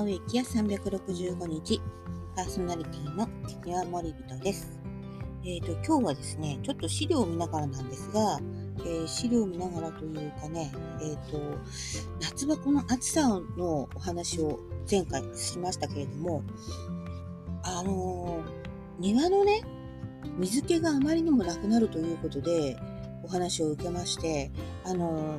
ナウ駅や365日パーソナリティの庭森人です。えーと、今日はですね、ちょっと資料を見ながらなんですが、えー、資料を見ながらというかね、えーと、夏場この暑さのお話を前回しましたけれども、あのー、庭のね、水気があまりにもなくなるということでお話を受けまして、あの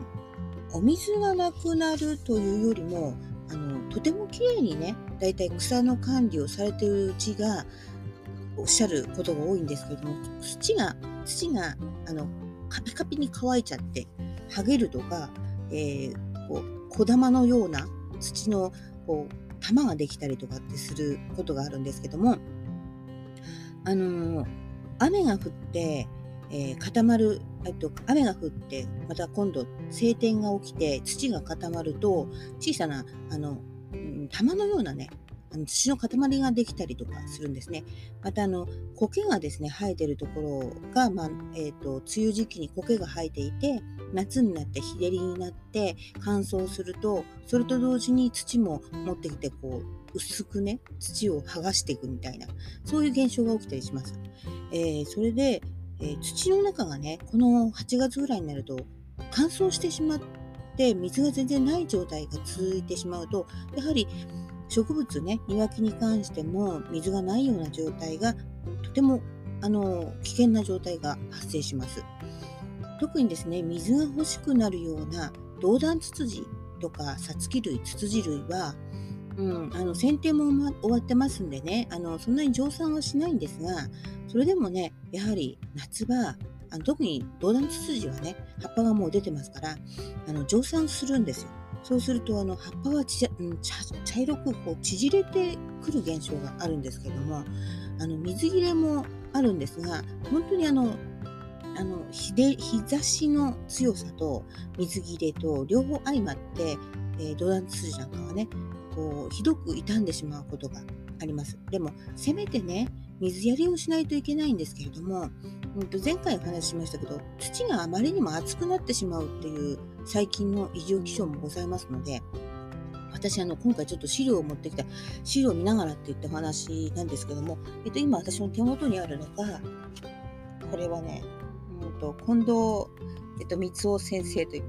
ー、お水がなくなるというよりも、あのとても綺麗にねだいたい草の管理をされてるうちがおっしゃることが多いんですけども土が土があのカピカピに乾いちゃって剥げるとか、えー、こう小玉のような土のこう玉ができたりとかってすることがあるんですけどもあのー、雨が降ってえー、固まる、えっと、雨が降ってまた今度晴天が起きて土が固まると小さなあの、うん、玉のようなねあの土の塊ができたりとかするんですね。またあの苔がですね生えてるところが、まあえーと、梅雨時期に苔が生えていて夏になって日照りになって乾燥するとそれと同時に土も持ってきてこう薄くね土を剥がしていくみたいなそういう現象が起きたりします。えー、それでえー、土の中がねこの8月ぐらいになると乾燥してしまって水が全然ない状態が続いてしまうとやはり植物ね庭木に関しても水がないような状態がとてもあの危険な状態が発生します。特にですね水が欲しくなるような銅弾ツツジとかサツキ類ツツジ類はうん、あの剪定も終わってますんでね。あのそんなに蒸散はしないんですがそれでもねやはり夏場あの特にドーダンツツジはね葉っぱがもう出てますからあの蒸散するんですよ。そうするとあの葉っぱはち、うん、茶色くこう縮れてくる現象があるんですけどもあの水切れもあるんですが本当にあのあの日で日差しの強さと水切れと両方相まって、えー、ドダンツツジなんかはねこうひどく傷んでしまうことがあります。でもせめてね水やりをしないといけないんですけれども、うん、と前回お話ししましたけど土があまりにも熱くなってしまうっていう最近の異常気象もございますので私あの今回ちょっと資料を持ってきた資料を見ながらって言った話なんですけども、えっと、今私の手元にあるのがこれはね、うんと、近藤、えっと、光雄先生という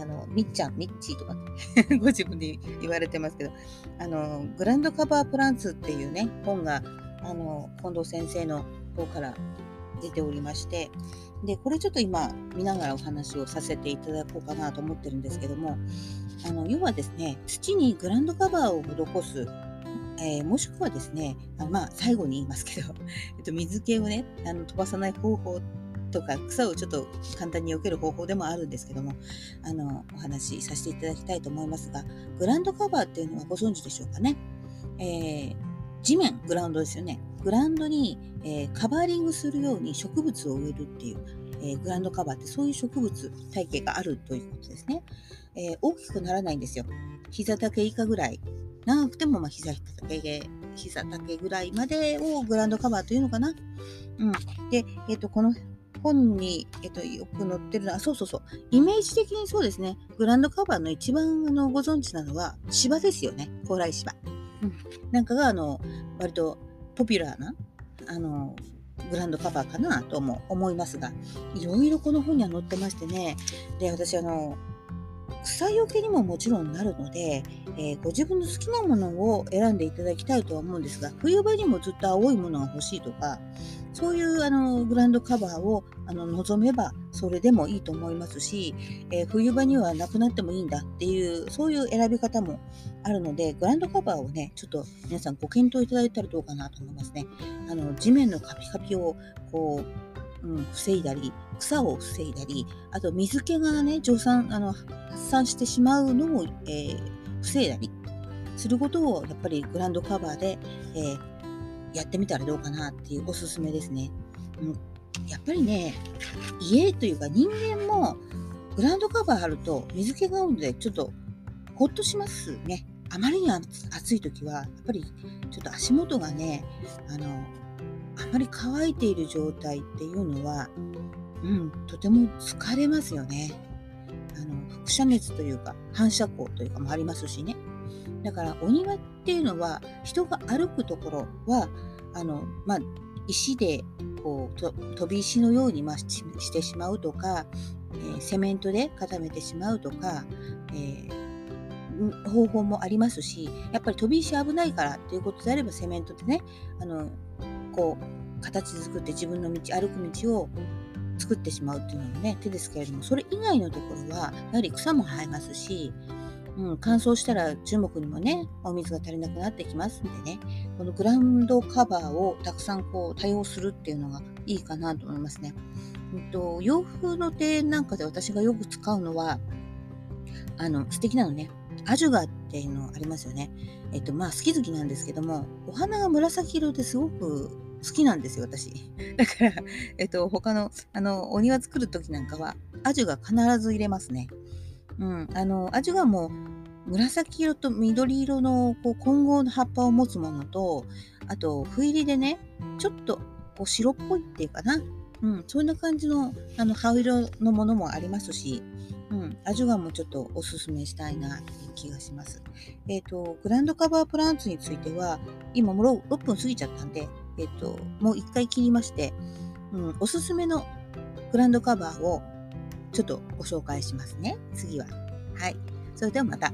あのみっちゃんみっちーとか ご自分で言われてますけどあのグランドカバープランツっていうね本があの近藤先生の方から出ておりましてでこれちょっと今見ながらお話をさせていただこうかなと思ってるんですけどもあの要はですね土にグランドカバーを施すえー、もしくはですね、あまあ、最後に言いますけど、えっと、水気をねあの飛ばさない方法とか草をちょっと簡単に避ける方法でもあるんですけどもあのお話しさせていただきたいと思いますがグランドカバーっていうのはご存知でしょうかね、えー、地面グラウンドですよね。グラウンドに、えー、カバーリングするように植物を植えるっていう、えー、グランドカバーってそういう植物体系があるということですね、え大きくならないんですよ。膝丈以下ぐらい長くてもまあ膝丈膝丈ぐらいまでをグランドカバーというのかな？うん、で、えーとこの本に、えっと、よく載ってるのは、そうそうそう、イメージ的にそうですね、グランドカバーの一番あのご存知なのは芝ですよね、高麗芝。うん、なんかがあの割とポピュラーなあのグランドカバーかなとも思いますが、いろいろこの本には載ってましてね、で、私あの、草よけにももちろんなるので、えー、ご自分の好きなものを選んでいただきたいとは思うんですが冬場にもずっと青いものが欲しいとかそういうあのグランドカバーをあの望めばそれでもいいと思いますし、えー、冬場にはなくなってもいいんだっていうそういう選び方もあるのでグランドカバーをねちょっと皆さんご検討いただいたらどうかなと思いますね。あの地面のカピカピをこううん、防いだり草を防いだりあと水気がね蒸散あの発散してしまうのを、えー、防いだりすることをやっぱりグランドカバーで、えー、やってみたらどうかなっていうおすすめですね。うん、やっぱりね家というか人間もグランドカバーあると水気が多いのでちょっとほっとしますね。あまりに暑い時はやっぱりちょっと足元がねあのあまり乾いている状態っていうのは、うん、とても疲れますよね。あの輻射熱というか反射光というかもありますしね。だからお庭っていうのは人が歩くところはあの、まあ、石でこうと飛び石のように、まあ、してしまうとか、えー、セメントで固めてしまうとか、えー、方法もありますしやっぱり飛び石危ないからっていうことであればセメントでねあのこう形作って自分の道歩く道を作ってしまうっていうのもね手ですけれどもそれ以外のところはやはり草も生えますしうん、乾燥したら樹木にもね、お水が足りなくなってきますんでね、このグラウンドカバーをたくさんこう多用するっていうのがいいかなと思いますね。うんと、洋風の庭園なんかで私がよく使うのは、あの、素敵なのね、アジュガっていうのありますよね。えっと、まあ好き好きなんですけども、お花が紫色ですごく好きなんですよ、私。だから、えっと、他の、あの、お庭作る時なんかは、アジュガ必ず入れますね。うん、あの味がも紫色と緑色のこう混合の葉っぱを持つものとあと斑入りでねちょっとこう白っぽいっていうかな、うん、そんな感じのあの葉色のものもありますし、うん、アジュガもちょっとおすすめしたいなっ気がします。えっ、ー、とグランドカバープランツについては今もう 6, 分過ぎちゃったんで、えっ、ー、ともう1回切りまして、うん、おすすめのグランドカバーをちょっとご紹介しますね。次は。はい。それではまた。